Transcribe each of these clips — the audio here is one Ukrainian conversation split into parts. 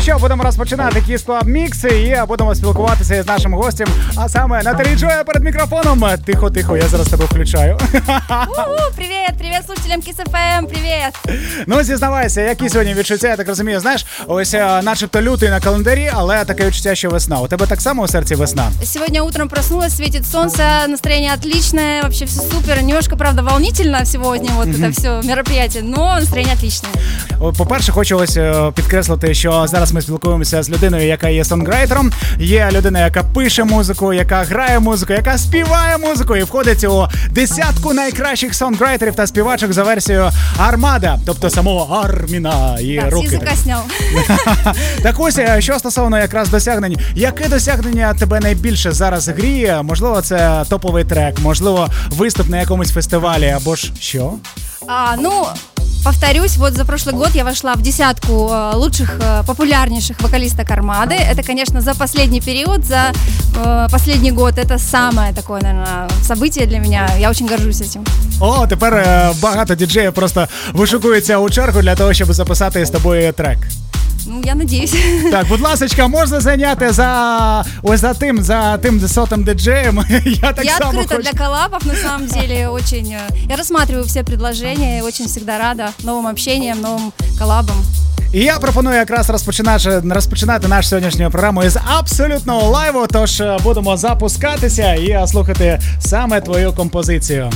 Ну що, будемо розпочинати Kiss Club Mix і будемо спілкуватися з нашим гостем, а саме Наталі Джоя перед мікрофоном. Тихо, тихо, я зараз тебе включаю. Привіт, привіт, слушателям Kiss FM, привіт. Ну, зізнавайся, які сьогодні відчуття, я так розумію, знаєш, ось е, начебто лютий на календарі, але таке відчуття, що весна. У тебе так само у серці весна? Сегодня утром проснулась, светит солнце, настроение отличное, вообще все супер. Немножко, правда, волнительно сегодня вот это все мероприятие, но настроение отличное. О, По-перше, хочу ось е, підкреслити, що зараз ми спілкуємося з людиною, яка є сонграйтером. Є людина, яка пише музику, яка грає музику, яка співає музику і входить у десятку найкращих сонграйтерів та співачок за версією Армада, тобто самого Арміна і Так, руки. Так ось, е, що стосовно якраз досягнень, яке досягнення тебе найбільше зараз гріє? Можливо, це топовий трек, можливо, виступ на якомусь фестивалі або ж що? А, ну, повторюсь, вот за прошлый год я вошла в десятку э, лучших, э, популярнейших вокалисток Армады. Это, конечно, за последний период, за э, последний год. Это самое такое, наверное, событие для меня. Я очень горжусь этим. О, тепер е, багато діджеїв просто вишукуються у чергу для того, щоб записати з тобою трек. Ну, я надеюсь. Так, будь ласочка, можна зайняти за ось за тим, за тим сотим диджеєм. Я так я само открыта хочу. для коллабов, на самом деле, очень. э, Я рассматриваю все предложения, и очень всегда рада новым общением, новым коллабам. І я пропоную якраз розпочинати, розпочинати нашу сьогоднішню програму із абсолютного лайву. Тож е, будемо запускатися і е, слухати саме твою композицію.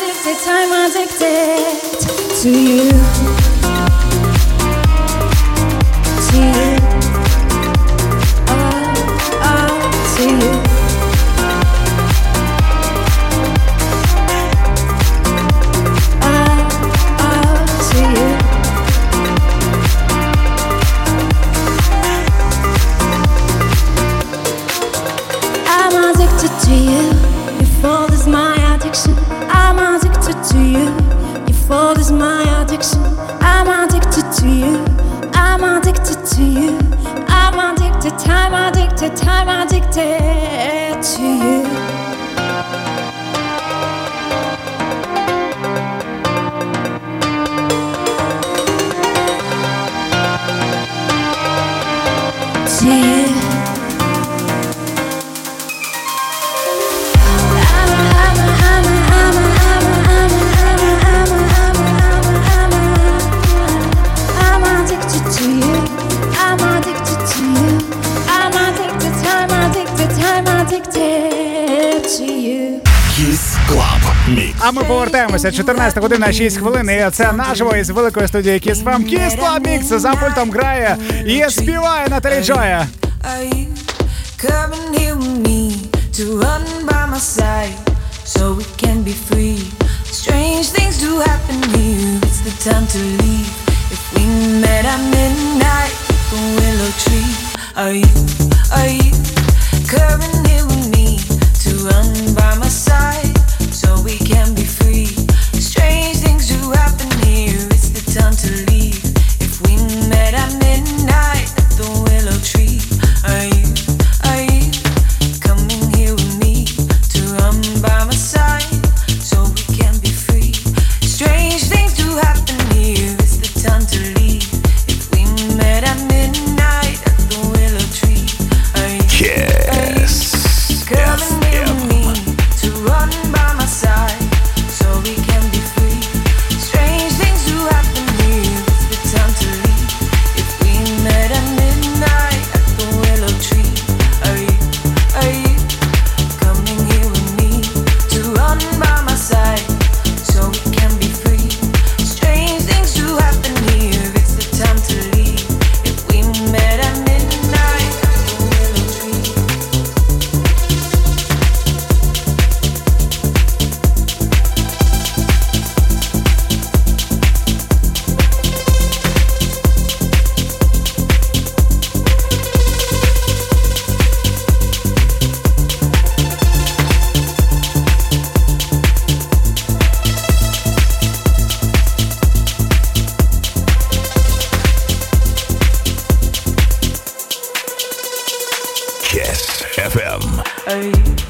Addicted, I'm addicted to you. Повертаємося 14 година 6 хвилин. І це наживо із великої студії Kiss FM. Kiss Club Mix за пультом грає і співає Наталі Джоя. So we can be free? Strange things do happen here. It's the time to leave. If we met at midnight, the willow tree. Are you, Are you?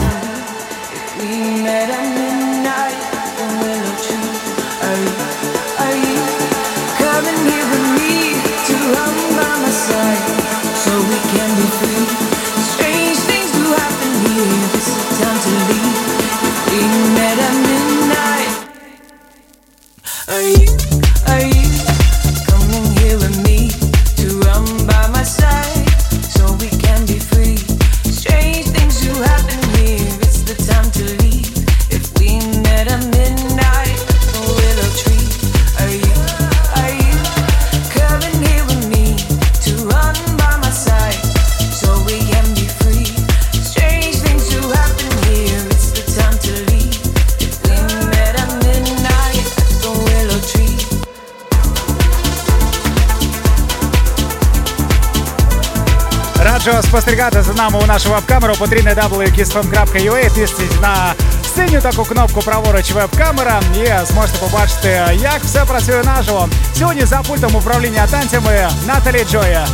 прямо у нашу веб-камеру потрібне www.kissfm.ua, тисніть на синю таку кнопку праворуч веб-камера і зможете побачити, як все працює наживо. Сьогодні за пультом управління танцями Наталі Джоя.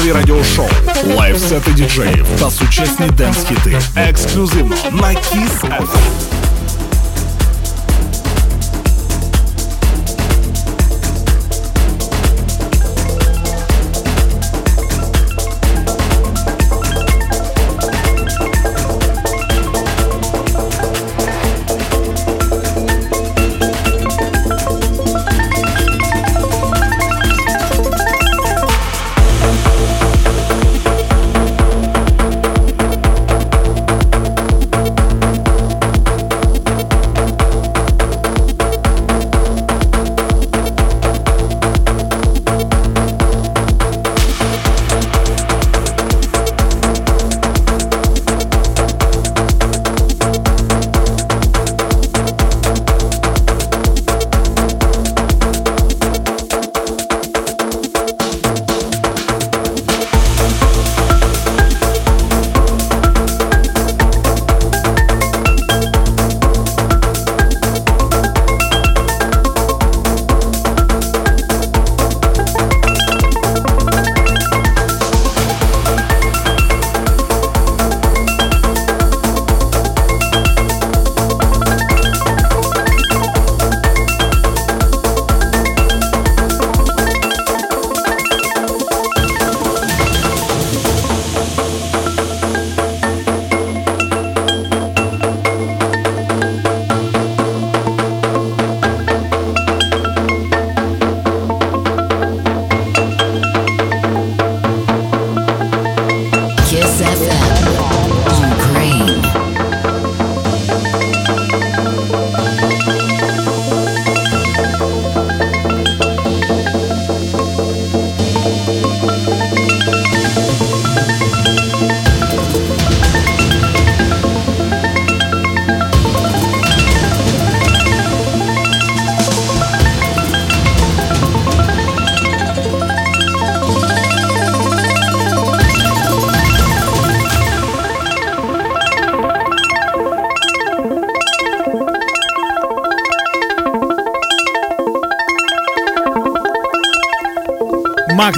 Світові радіошоу, лайфсети діджеїв та сучасні денс-хіти. Ексклюзивно на Kiss FM.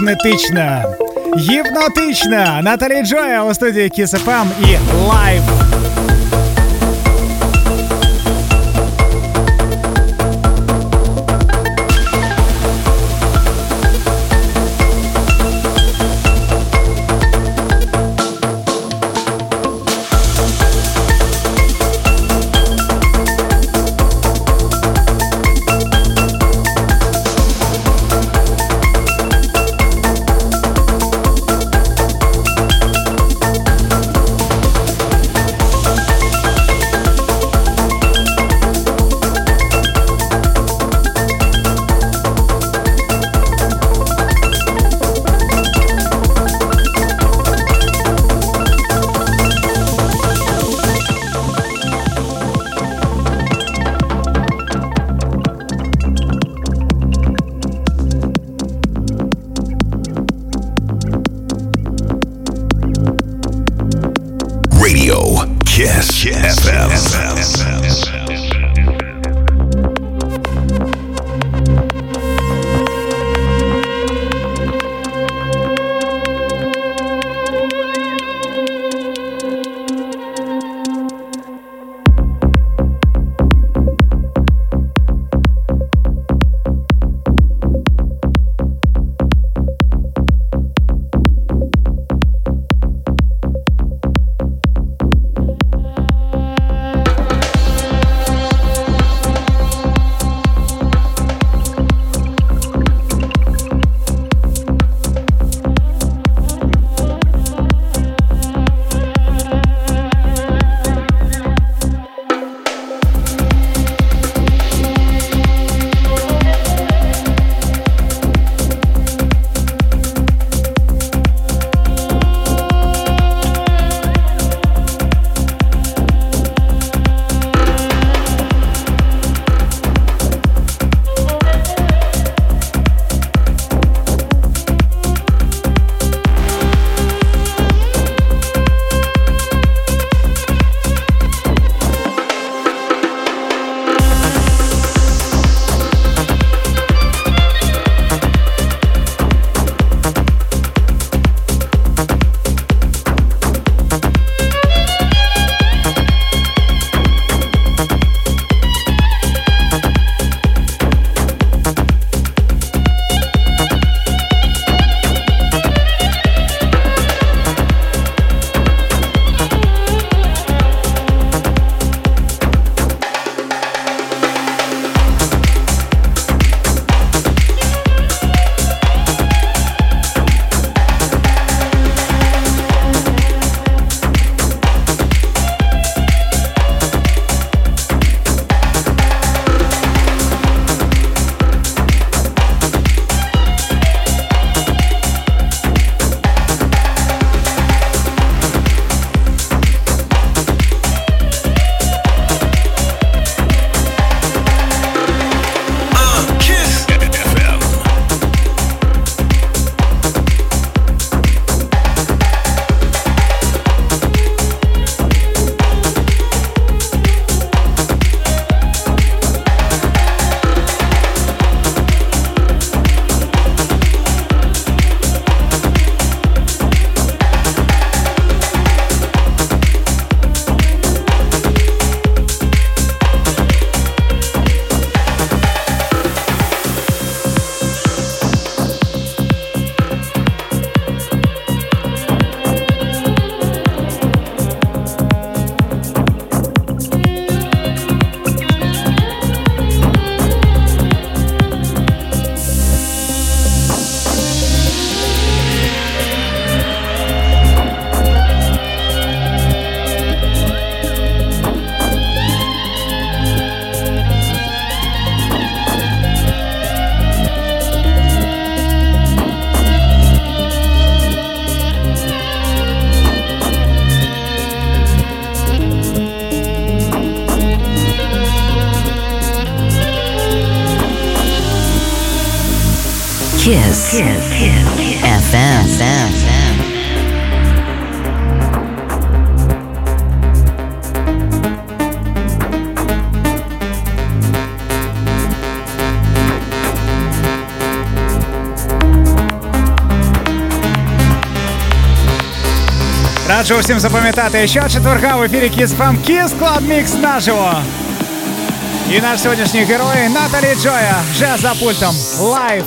Магнетична, гіпнотична Наталі Джоя у студії Kiss FM live. Yes, yes, FM. FM. Раджу всім запам'ятати, що четверга в ефірі Kiss FM Kiss Club наживо. І наш сьогоднішній герой Наталі Джоя вже за пультом. Лайв.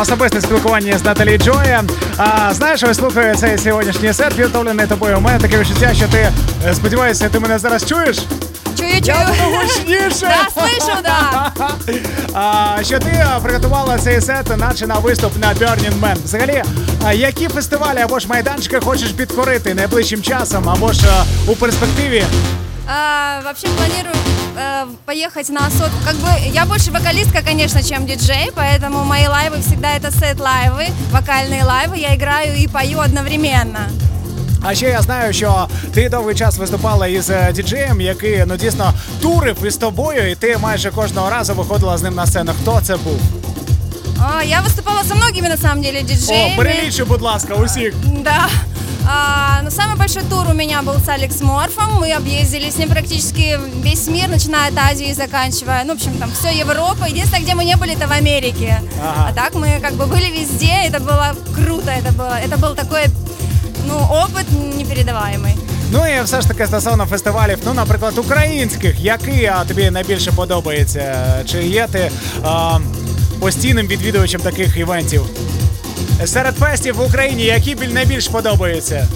Особисте спілкування з Наталі Джоя. А знаєш, ось слухаю цей сьогоднішній сет, підготовлений тобою. У мене таке відчуття, що ти е, сподіваюся, ти мене зараз чуєш? Чую, Я чую. буду гучніше. Да, слышу, да. А, що ти приготувала цей сет, наче на виступ на Burning Man. Взагалі, а, які фестивалі або ж майданчики хочеш підкорити найближчим часом, або ж а, у перспективі? А, вообще планирую э, поехать на сотку. Как бы я больше вокалистка, конечно, чем диджей, поэтому мои лайвы всегда это сет-лайвы, вокальные лайвы. Я играю и пою одновременно. А ще я знаю, що ти довгий час виступала із е, діджеєм, який ну дійсно турив із тобою, і ти майже кожного разу виходила з ним на сцену. Хто це був? А, я выступала со многими, на самом деле, диджеями. О, перелічу, будь ласка, усіх. Да. А, но самый большой тур у меня был с Алекс Морфом. Мы объездили с ним практически весь мир, начиная от Азии и заканчивая, ну, в общем, там все Европа. Единственное, где мы не были, это в Америке. Ага. А так мы как бы были везде. Это было круто. Это было, это был такой, ну, опыт непередаваемый. Ну і все ж таки стосовно фестивалів, ну, наприклад, українських, який а, тобі найбільше подобається? Чи є ти а, постійним відвідувачем таких івентів? Серед фестів в Україні, які біль найбільш подобаються?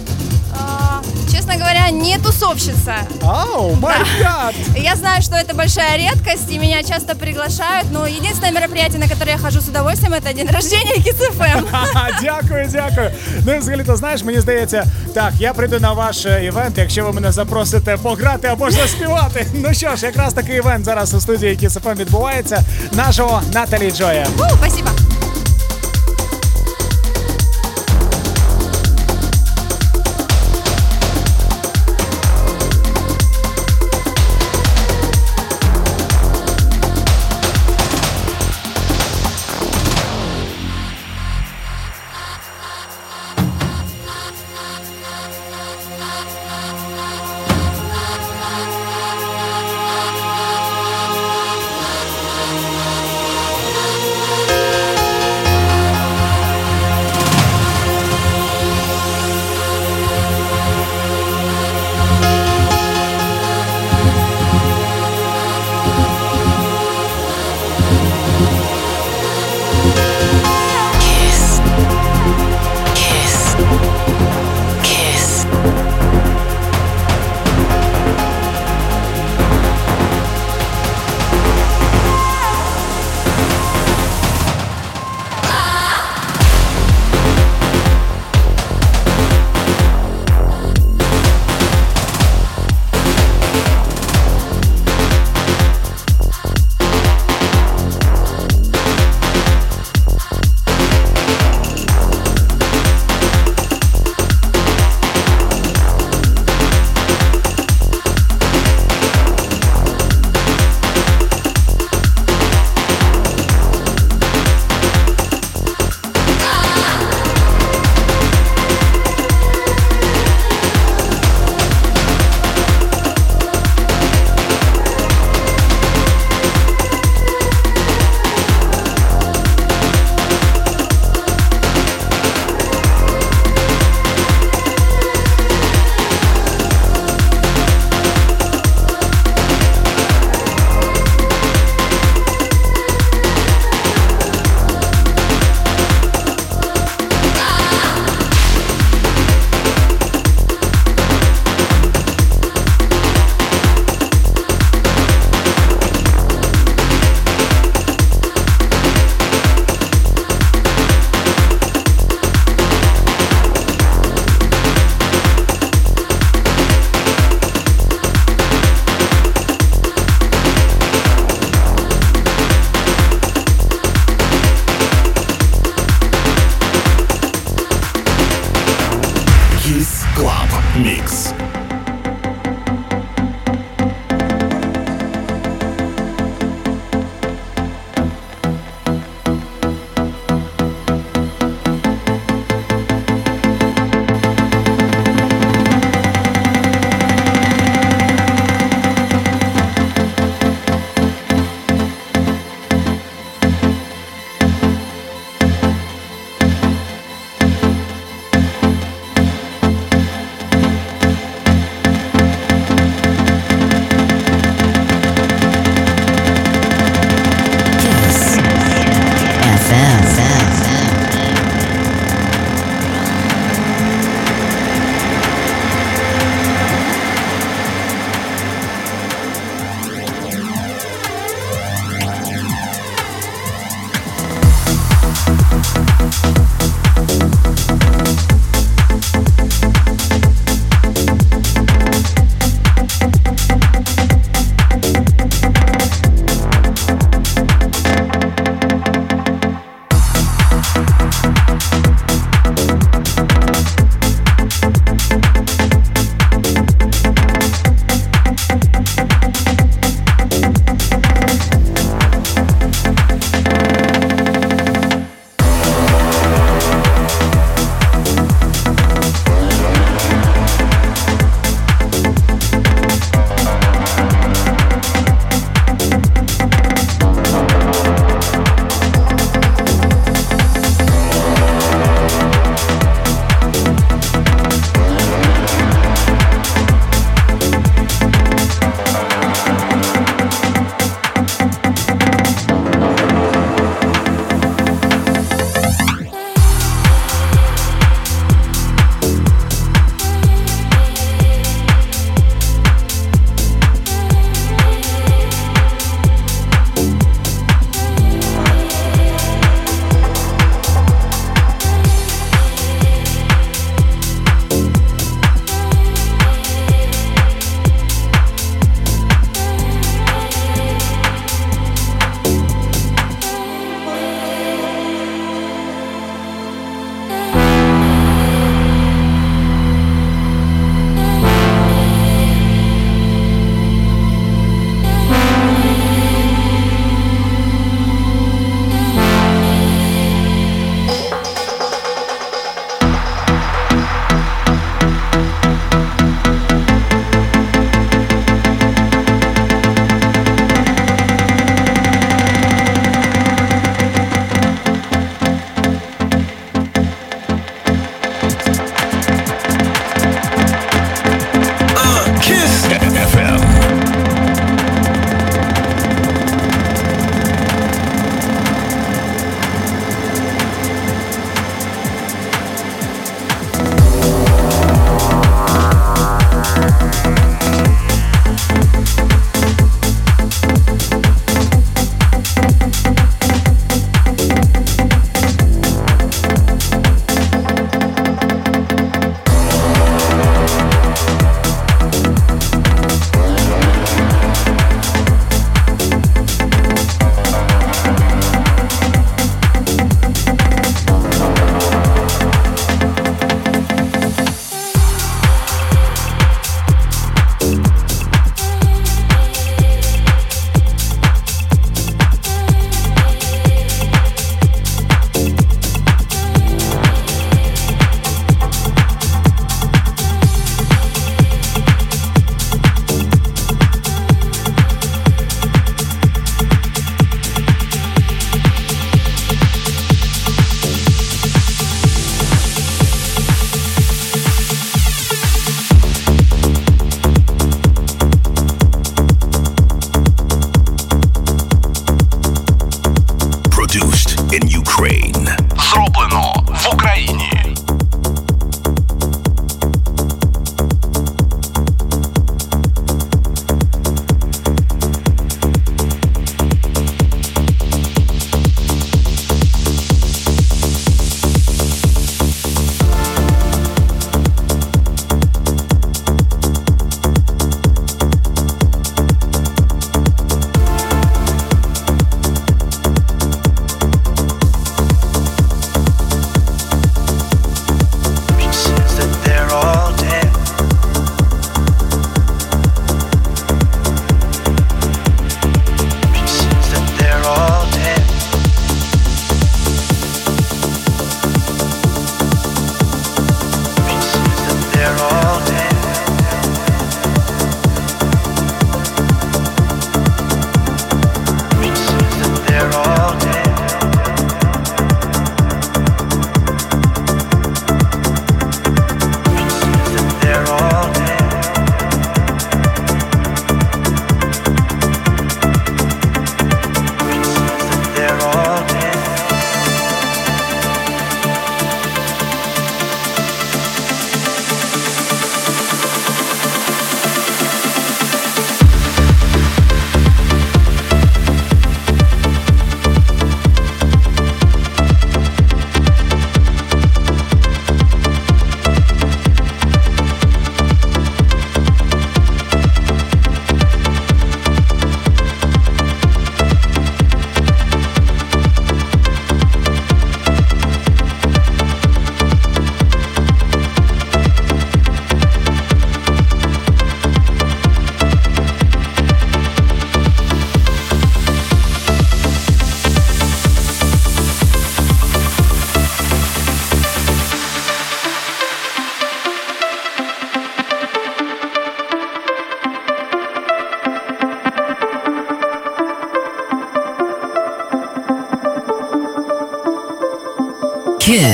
А, честно говоря, не тусовщица. Оу, май гад! Я знаю, что это большая редкость, и меня часто приглашают, но единственное мероприятие, на которое я хожу с удовольствием, это день рождения КИС-ФМ. Ха-ха, Дякую, дякую. Ну і взагалі, то знаєш, мені здається, так, я прийду на ваш е, івент, якщо ви мене запросите пограти або ж заспівати. Ну що ж, якраз такий івент зараз у студії KSFM відбувається. Нашого Наталі Джоя. У, Спасибо.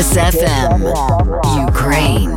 Kiss FM, Ukraine.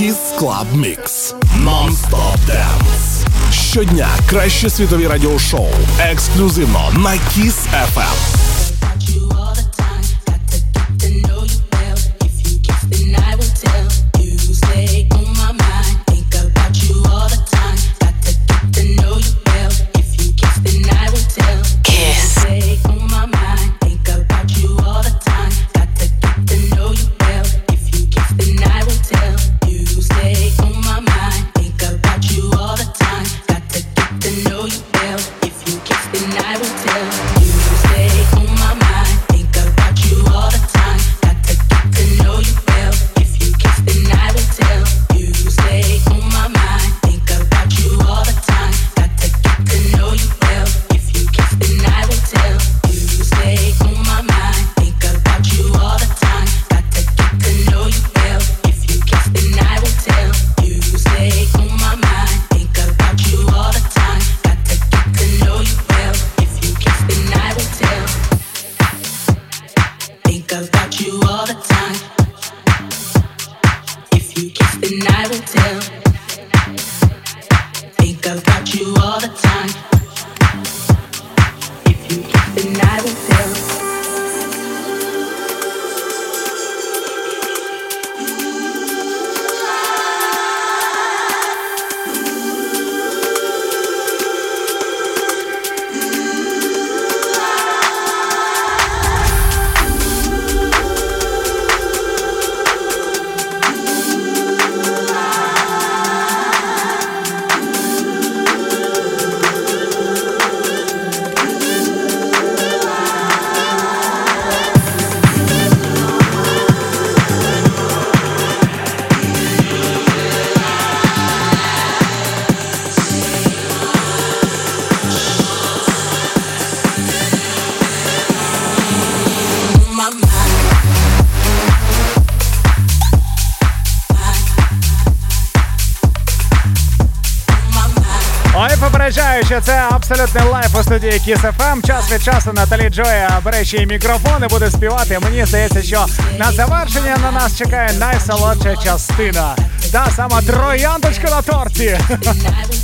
Kiss Club Mix Non-Stop Dance. Щодня краще світові радіошоу. Ексклюзивно на Kiss FM. Студії Kiss FM. Час від часу Наталі Джоя бере ще й мікрофон і буде співати. Мені здається, що на завершення на нас чекає найсолодша частина. Та сама трояндочка на торті.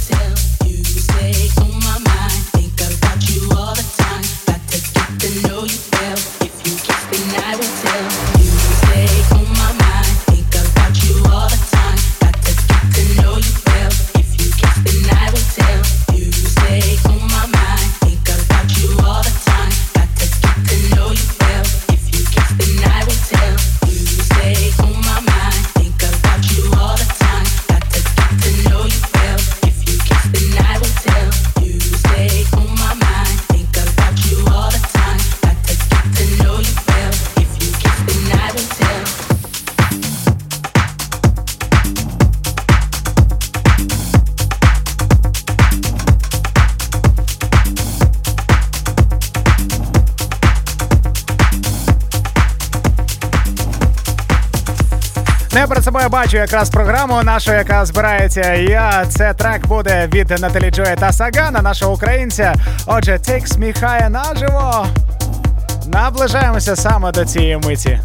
бачу якраз програму нашу, яка збирається. Я це трек буде від Наталі Джоя та Сагана, нашого українця. Отже, Takes Me наживо. Наближаємося саме до цієї миті.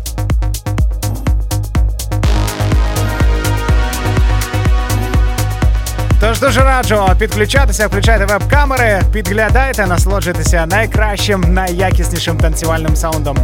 Тож дуже раджу підключатися, включайте веб-камери, підглядайте, насолоджуйтеся найкращим, найякіснішим танцювальним саундом.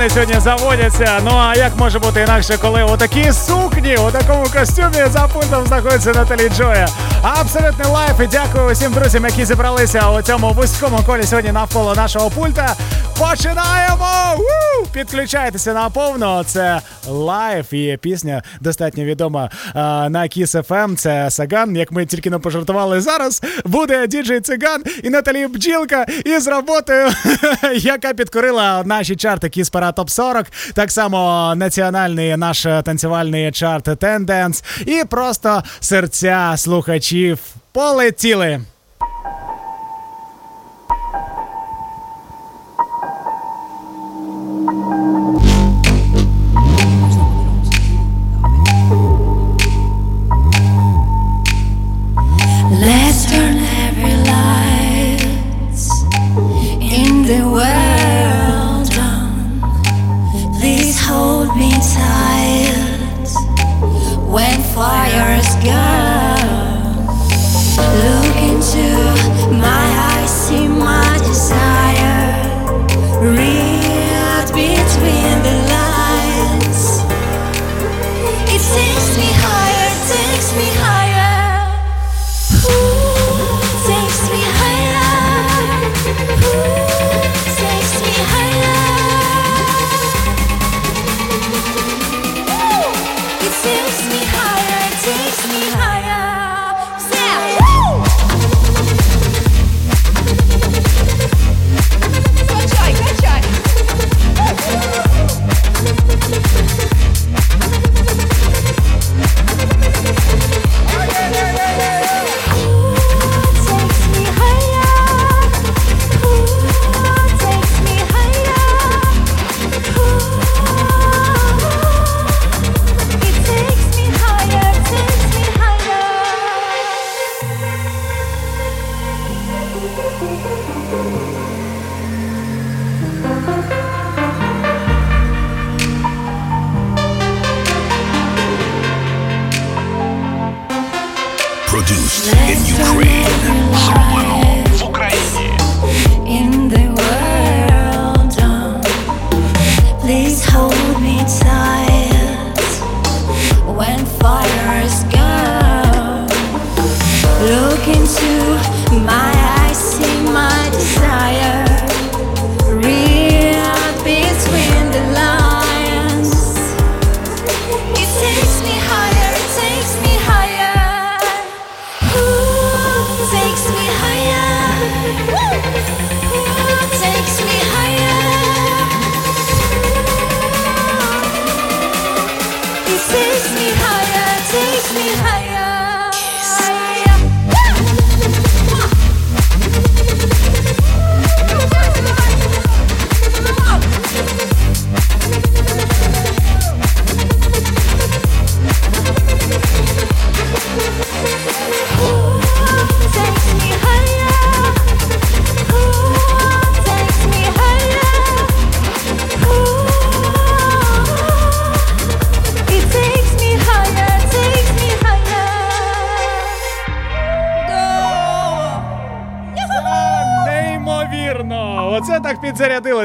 Мільйони сьогодні заводяться. Ну а як може бути інакше, коли отакі сукні у такому костюмі за пультом знаходиться Наталі Джоя? Абсолютний live і дякую усім друзям, які зібралися у цьому вузькому колі сьогодні навколо нашого пульта. Починаємо! Підключайтеся наповну. Це live і пісня достатньо відома на Kiss FM. Це Саган. Як ми тільки не пожартували зараз, буде діджей Циган і Наталі Бджілка із роботою, яка підкорила наші чарти Kiss Parade Top 40. Так само національний наш танцювальний чарт Tendence і просто серця слухачів полетіли. Produced in Ukraine. Зроблено в Україні.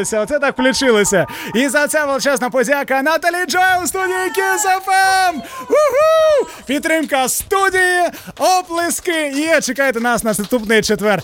Підзарядилися, оце так включилися. І за це величезна подяка Наталі Джой у студії! Уху! Підтримка студії, оплески і чекайте нас на наступний четвер.